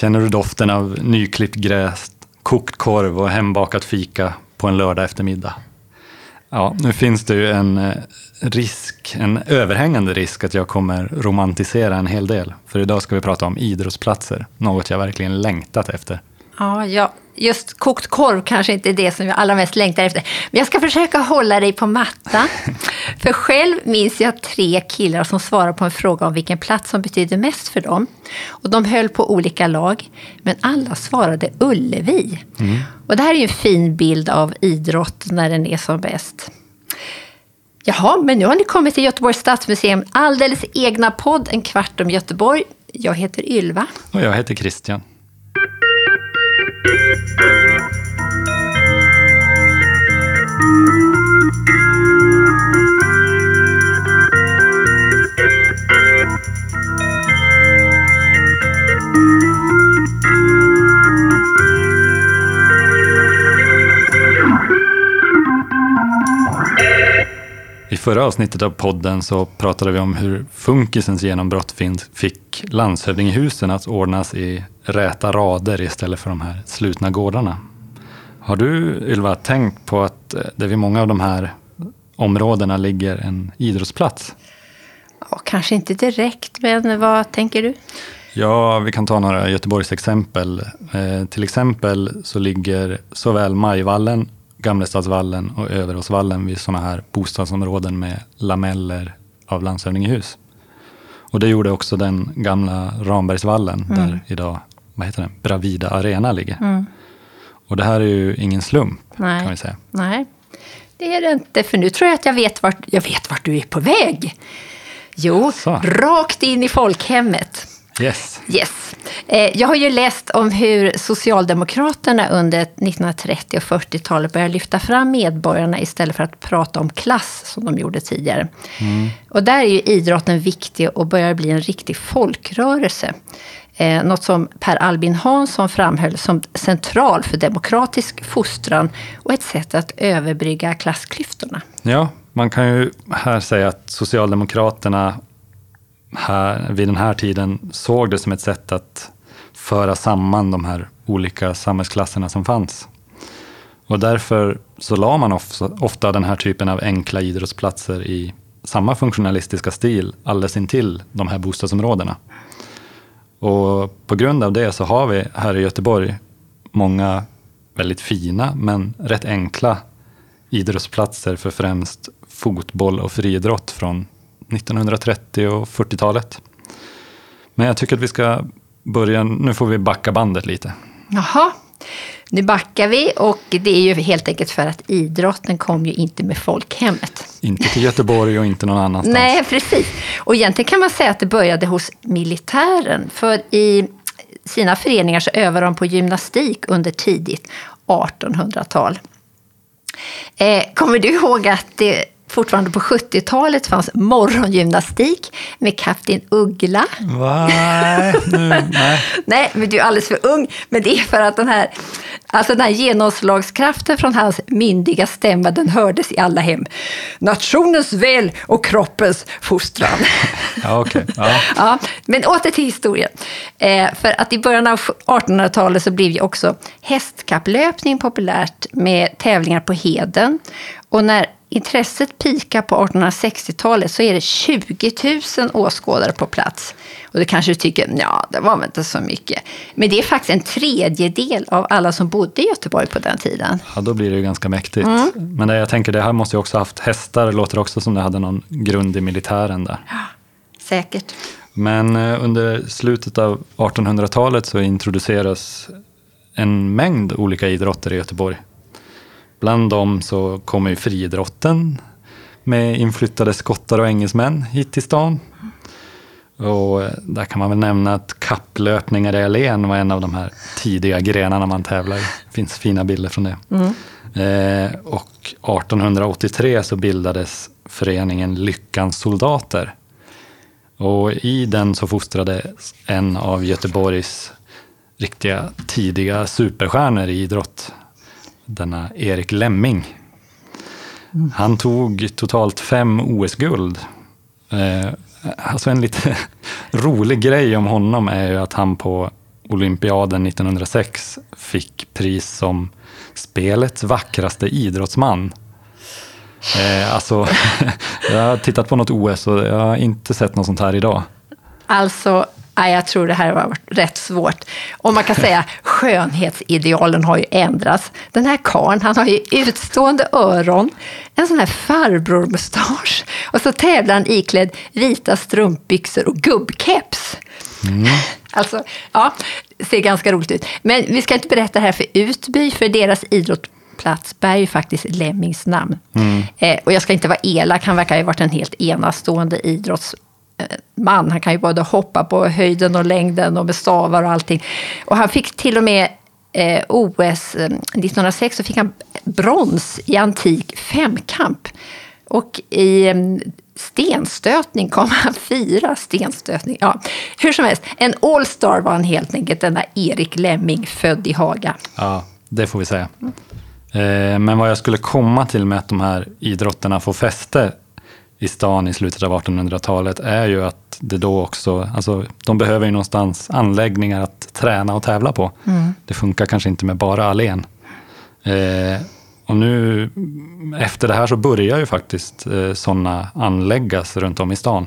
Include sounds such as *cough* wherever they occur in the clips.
Känner du doften av nyklippt gräs, kokt korv och hembakat fika på en lördag eftermiddag? Ja, nu finns det ju en eh, risk, en överhängande risk att jag kommer romantisera en hel del. För idag ska vi prata om idrottsplatser, något jag verkligen längtat efter. Ja, ja, just kokt korv kanske inte är det som jag allra mest längtar efter. Men jag ska försöka hålla dig på mattan. *laughs* För själv minns jag tre killar som svarade på en fråga om vilken plats som betydde mest för dem. Och de höll på olika lag, men alla svarade Ullevi. Mm. Och det här är ju en fin bild av idrott när den är som bäst. Jaha, men nu har ni kommit till Göteborgs stadsmuseum alldeles egna podd, En kvart om Göteborg. Jag heter Ylva. Och jag heter Christian. I förra avsnittet av podden så pratade vi om hur funkisens genombrott fick landshövdingehusen att ordnas i räta rader istället för de här slutna gårdarna. Har du, Ylva, tänkt på att eh, det vid många av de här områdena ligger en idrottsplats? Ja, kanske inte direkt, men vad tänker du? Ja, vi kan ta några Göteborgs exempel. Eh, till exempel så ligger såväl Majvallen, Gamlestadsvallen och Överåsvallen vid sådana här bostadsområden med lameller av landshövdingehus. Och det gjorde också den gamla Rambergsvallen, mm. där idag vad heter den? Bravida Arena ligger. Mm. Och det här är ju ingen slump, Nej. kan vi säga. Nej, det är det inte. För nu tror jag att jag vet vart, jag vet vart du är på väg. Jo, Så. rakt in i folkhemmet. Yes. yes. Eh, jag har ju läst om hur Socialdemokraterna under 1930 och 40-talet började lyfta fram medborgarna istället för att prata om klass som de gjorde tidigare. Mm. Och där är ju idrotten viktig och börjar bli en riktig folkrörelse. Eh, något som Per Albin Hansson framhöll som central för demokratisk fostran och ett sätt att överbrygga klassklyftorna. Ja, man kan ju här säga att Socialdemokraterna här, vid den här tiden såg det som ett sätt att föra samman de här olika samhällsklasserna som fanns. Och därför så la man ofta den här typen av enkla idrottsplatser i samma funktionalistiska stil alldeles intill de här bostadsområdena. Och på grund av det så har vi här i Göteborg många väldigt fina men rätt enkla idrottsplatser för främst fotboll och friidrott från 1930 och 40-talet. Men jag tycker att vi ska börja, nu får vi backa bandet lite. Jaha, nu backar vi och det är ju helt enkelt för att idrotten kom ju inte med folkhemmet. Inte till Göteborg och inte någon annanstans. Nej, precis. Och egentligen kan man säga att det började hos militären. För i sina föreningar så övade de på gymnastik under tidigt 1800-tal. Eh, kommer du ihåg att det fortfarande på 70-talet fanns morgongymnastik med Kapten Uggla. Va? Nu, *laughs* nej. nej, men du är alldeles för ung. Men det är för att den här, alltså den här genomslagskraften från hans myndiga stämma, den hördes i alla hem. Nationens väl och kroppens fostran. *laughs* ja, okay. ja. ja, men åter till historien. Eh, för att i början av 1800-talet så blev ju också hästkapplöpning populärt med tävlingar på heden. Och när intresset pikar på 1860-talet så är det 20 000 åskådare på plats. Och det kanske du tycker, ja, det var väl inte så mycket. Men det är faktiskt en tredjedel av alla som bodde i Göteborg på den tiden. Ja, då blir det ju ganska mäktigt. Mm. Men det, jag tänker, det här måste ju också ha haft hästar. Det låter också som det hade någon grund i militären där. Ja, säkert. Men eh, under slutet av 1800-talet så introduceras en mängd olika idrotter i Göteborg. Bland dem så kommer ju friidrotten med inflyttade skottar och engelsmän hit till stan. Och där kan man väl nämna att kapplöpningar i Allén var en av de här tidiga grenarna man tävlar i. Det finns fina bilder från det. Mm. Eh, och 1883 så bildades föreningen Lyckans soldater. Och i den så fostrades en av Göteborgs riktiga tidiga superstjärnor i idrott denna Erik Lemming. Han tog totalt fem OS-guld. Eh, alltså en lite *laughs* rolig grej om honom är ju att han på olympiaden 1906 fick pris som spelets vackraste idrottsman. Eh, alltså, *laughs* jag har tittat på något OS och jag har inte sett något sånt här idag. Alltså, nej, jag tror det här var rätt svårt. Och man kan säga skönhetsidealen har ju ändrats. Den här karln, han har ju utstående öron, en sån här farbrormustasch och så tävlar han iklädd vita strumpbyxor och gubbkeps. Mm. Alltså, ja, ser ganska roligt ut. Men vi ska inte berätta det här för Utby, för deras idrottsplats bär ju faktiskt Lemmings namn. Mm. Eh, och jag ska inte vara elak, han verkar ha varit en helt enastående man, Han kan ju både hoppa på höjden och längden och med stavar och allting. Och han fick till och med eh, OS eh, 1906 så fick han brons i antik femkamp. Och i eh, stenstötning kom han *laughs* fyra. Stenstötning, ja. Hur som helst, en allstar var han helt enkelt, denna Erik Lemming, född i Haga. Ja, det får vi säga. Mm. Men vad jag skulle komma till med att de här idrotterna får fäste i stan i slutet av 1800-talet är ju att det då också, alltså de behöver ju någonstans anläggningar att träna och tävla på. Mm. Det funkar kanske inte med bara allén. Eh, och nu efter det här så börjar ju faktiskt eh, sådana anläggas runt om i stan.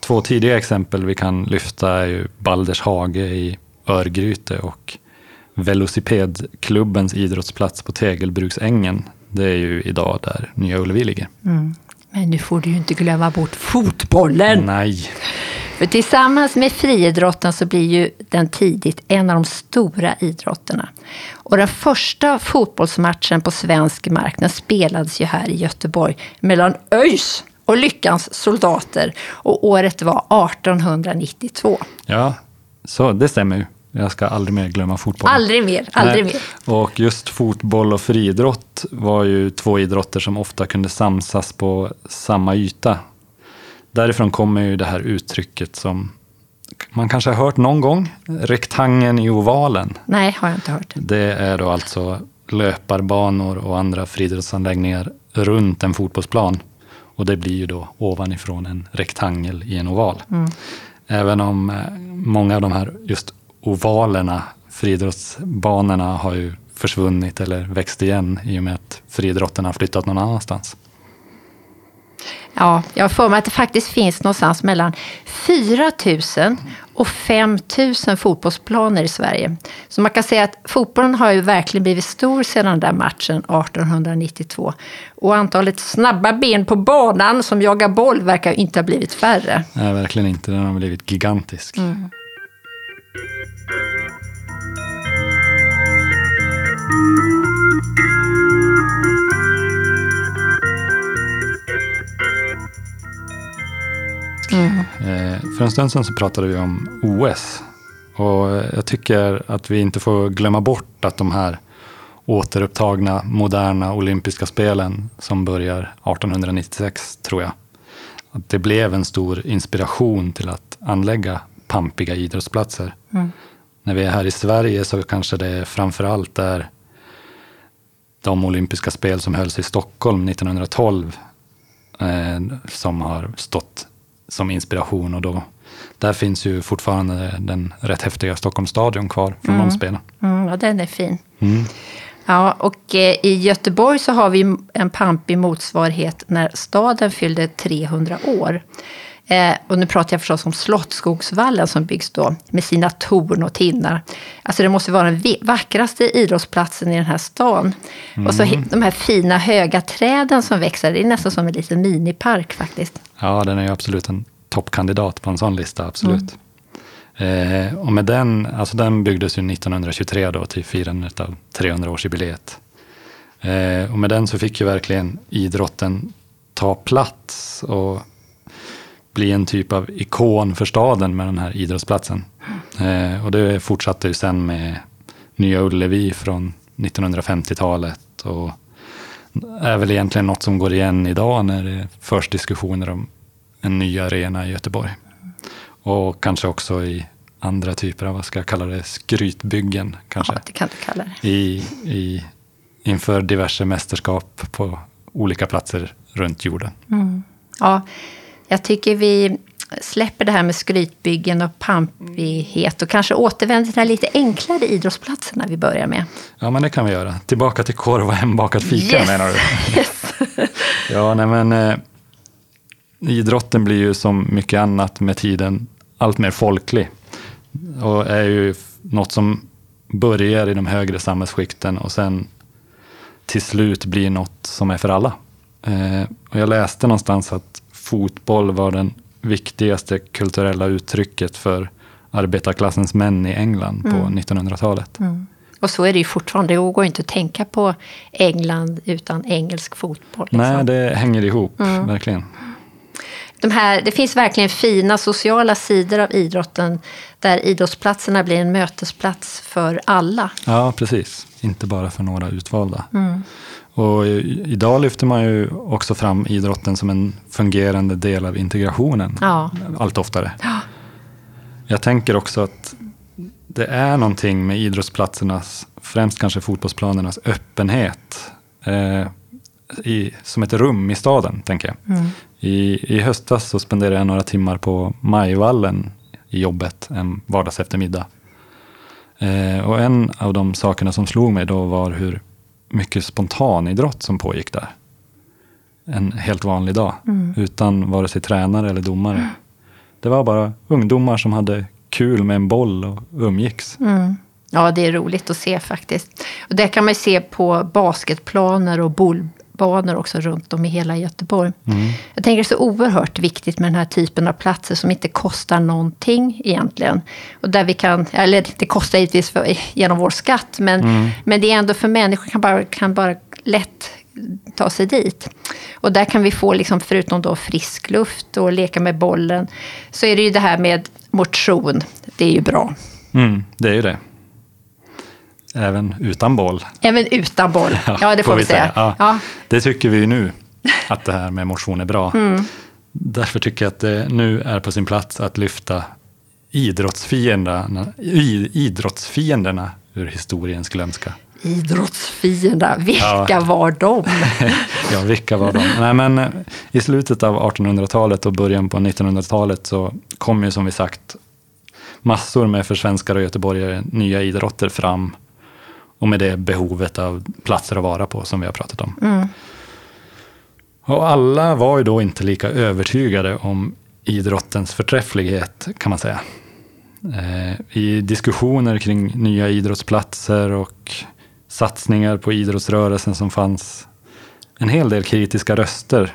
Två tidiga exempel vi kan lyfta är ju Balders hage i Örgryte och Velocipedklubbens idrottsplats på Tegelbruksängen. Det är ju idag där Nya Ullevi ligger. Mm. Men nu får du ju inte glömma bort fotbollen. Nej. För tillsammans med friidrotten så blir ju den tidigt en av de stora idrotterna. Och den första fotbollsmatchen på svensk mark den spelades ju här i Göteborg mellan ÖIS och Lyckans soldater. Och året var 1892. Ja, så det stämmer ju. Jag ska aldrig mer glömma fotboll. Aldrig mer, aldrig Nej. mer. Och just fotboll och friidrott var ju två idrotter som ofta kunde samsas på samma yta. Därifrån kommer ju det här uttrycket som man kanske har hört någon gång, rektangeln i ovalen. Nej, har jag inte hört. Det är då alltså löparbanor och andra friidrottsanläggningar runt en fotbollsplan. Och det blir ju då ovanifrån en rektangel i en oval. Mm. Även om eh, många av de här just ovalerna, friidrottsbanorna, har ju försvunnit eller växt igen i och med att friidrotten har flyttat någon annanstans. Ja, jag får mig att det faktiskt finns någonstans mellan 4 000 och 5 000 fotbollsplaner i Sverige. Så man kan säga att fotbollen har ju verkligen blivit stor sedan den där matchen 1892. Och antalet snabba ben på banan som jagar boll verkar inte ha blivit färre. Nej, verkligen inte. Den har blivit gigantisk. Mm. Mm. För en stund sedan så pratade vi om OS. Och jag tycker att vi inte får glömma bort att de här återupptagna moderna olympiska spelen som börjar 1896, tror jag. Att det blev en stor inspiration till att anlägga pampiga idrottsplatser. Mm. När vi är här i Sverige så kanske det framför allt är de olympiska spel som hölls i Stockholm 1912 eh, som har stått som inspiration. Och då, där finns ju fortfarande den rätt häftiga Stockholms stadion kvar från mm. de spelen. Mm, ja, den är fin. Mm. Ja, och eh, i Göteborg så har vi en pampig motsvarighet när staden fyllde 300 år. Eh, och nu pratar jag förstås om Slottsskogsvallen som byggs då med sina torn och tinnar. Alltså det måste vara den vackraste idrottsplatsen i den här stan. Mm. Och så de här fina höga träden som växer, det är nästan som en liten minipark faktiskt. Ja, den är ju absolut en toppkandidat på en sån lista, absolut. Mm. Eh, och med den, alltså den byggdes ju 1923 då till firandet av 300-årsjubileet. Eh, och med den så fick ju verkligen idrotten ta plats och bli en typ av ikon för staden med den här idrottsplatsen. Eh, och det fortsatte ju sen med Nya Ullevi från 1950-talet och är väl egentligen något som går igen idag när det förs diskussioner om en ny arena i Göteborg. Och kanske också i andra typer av, vad ska jag kalla det, skrytbyggen. Kanske. Ja, det kan du kalla det. I, i, inför diverse mästerskap på olika platser runt jorden. Mm. Ja, jag tycker vi släpper det här med skrytbyggen och pampighet och kanske återvänder till de här lite enklare idrottsplatserna vi börjar med. Ja, men det kan vi göra. Tillbaka till korv och hembakat fika Yes! menar du? *laughs* Yes. *laughs* Ja, nej men eh, idrotten blir ju som mycket annat med tiden allt mer folklig och är ju något som börjar i de högre samhällsskikten och sen till slut blir något som är för alla. Eh, och jag läste någonstans att fotboll var den viktigaste kulturella uttrycket för arbetarklassens män i England på 1900-talet. Och så är det ju fortfarande. Det går inte att tänka på England utan engelsk fotboll. Liksom. Nej, det hänger ihop, verkligen. De här, det finns verkligen fina sociala sidor av idrotten där idrottsplatserna blir en mötesplats för alla. Ja, precis. Inte bara för några utvalda. Och idag lyfter man ju också fram idrotten som en fungerande del av integrationen. Ja. Allt oftare. Jag tänker också att det är någonting med idrottsplatsernas, främst kanske fotbollsplanernas öppenhet. Eh, i, som ett rum i staden, tänker jag. I, I höstas så spenderade jag några timmar på Majvallen i jobbet en vardags eftermiddag. Eh, och en av de sakerna som slog mig då var hur mycket spontanidrott som pågick där. En helt vanlig dag, utan vare sig tränare eller domare. Det var bara ungdomar som hade kul med en boll och umgicks. Ja, det är roligt att se faktiskt. Och det kan man se på basketplaner och bollbanor också runt om i hela Göteborg. Jag tänker det är så oerhört viktigt med den här typen av platser som inte kostar någonting egentligen. Och där vi kan, eller det kostar givetvis för, genom vår skatt, men, men det är ändå för människor kan bara, kan bara lätt ta sig dit. Och där kan vi få, liksom, förutom då frisk luft och leka med bollen, så är det ju det här med motion. Det är ju bra. Mm, det är ju det. Även utan boll. Även utan boll. *laughs* Ja, det får, vi säga. Ja. Ja. Det tycker vi ju nu, att det här med motion är bra. *laughs* Mm. Därför tycker jag att det nu är på sin plats att lyfta idrottsfienderna, idrottsfienderna ur historiens glömska. Idrottsfiender, vilka Ja. var de? *laughs* Ja, vilka var de? Nej, men eh, I slutet av 1800-talet och början på 1900-talet så kom ju som vi sagt massor med för svenskar och göteborgare nya idrotter fram. Och med det behovet av platser att vara på som vi har pratat om. Och alla var ju då inte lika övertygade om idrottens förträfflighet kan man säga. Eh, I diskussioner kring nya idrottsplatser och satsningar på idrottsrörelsen som fanns en hel del kritiska röster,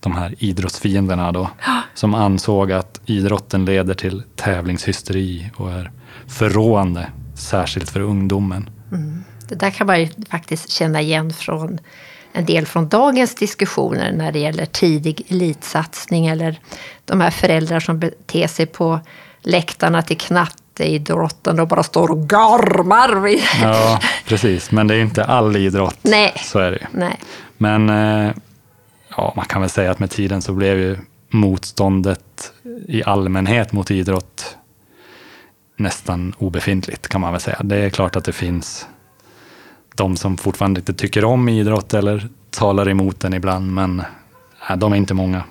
de här idrottsfienderna då, som ansåg att idrotten leder till tävlingshysteri och är förråande, särskilt för ungdomen. Det där kan man ju faktiskt känna igen från en del från dagens diskussioner när det gäller tidig elitsatsning eller de här föräldrar som beter sig på läktarna till knatteidrotten och bara står och garmar. vid- Ja, precis. Men det är inte all idrott. Nej. Så är det ju. Nej. Men eh, ja, man kan väl säga att med tiden så blev ju motståndet i allmänhet mot idrott nästan obefintligt kan man väl säga. Det är klart att det finns de som fortfarande inte tycker om idrott eller talar emot den ibland, men nej, de är inte många.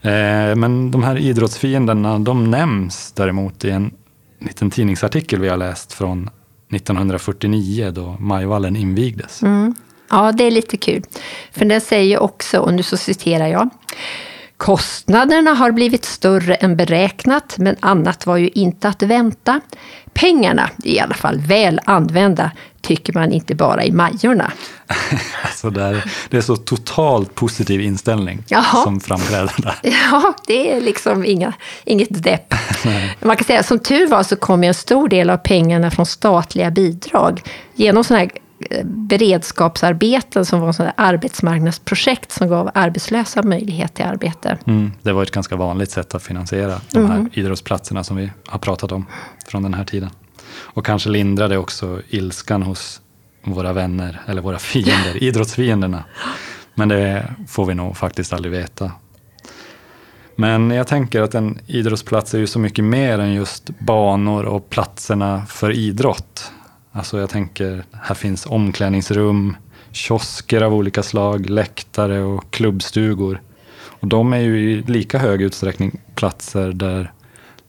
Eh, men de här idrottsfienderna, de nämns däremot i en liten tidningsartikel vi har läst från 1949 då Majvallen invigdes. Mm. Ja, det är lite kul. För den säger också, och nu så citerar jag. Kostnaderna har blivit större än beräknat, men annat var ju inte att vänta. Pengarna är i alla fall väl använda, tycker man inte bara i Majorna. *laughs* Alltså där, det är så totalt positiv inställning Jaha. som framträder där. *laughs* Ja, det är liksom inga, inget depp. *laughs* Man kan säga som tur var så kom en stor del av pengarna från statliga bidrag. Genom sådana här beredskapsarbeten som var sådana arbetsmarknadsprojekt som gav arbetslösa möjlighet till arbete. Mm, det var ett ganska vanligt sätt att finansiera de här idrottsplatserna som vi har pratat om från den här tiden. Och kanske lindrade också ilskan hos våra vänner, eller våra fiender, *laughs* idrottsfienderna. Men det får vi nog faktiskt aldrig veta. Men jag tänker att en idrottsplats är ju så mycket mer än just banor och platserna för idrott. Alltså jag tänker, här finns omklädningsrum, kiosker av olika slag, läktare och klubbstugor. Och de är ju i lika hög utsträckning platser där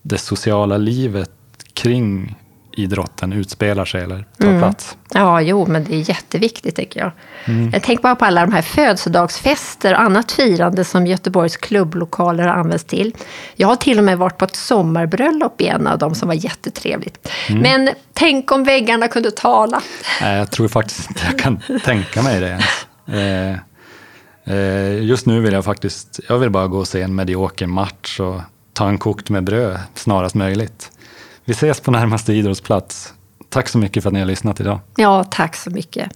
det sociala livet kring idrotten utspelar sig eller tar Mm. plats. Ja, jo, men det är jätteviktigt tycker jag. Mm. Tänker bara på alla de här födelsedagsfester och annat firande som Göteborgs klubblokaler har använts till. Jag har till och med varit på ett sommarbröllop i en av dem som var jättetrevligt. Mm. Men tänk om väggarna kunde tala. Nej, jag tror faktiskt inte jag kan tänka mig det ens. Eh, eh, just nu vill jag faktiskt, jag vill bara gå och se en medioker match och ta en kokt med bröd snarast möjligt. Vi ses på närmaste idrottsplats. Tack så mycket för att ni har lyssnat idag. Ja, tack så mycket.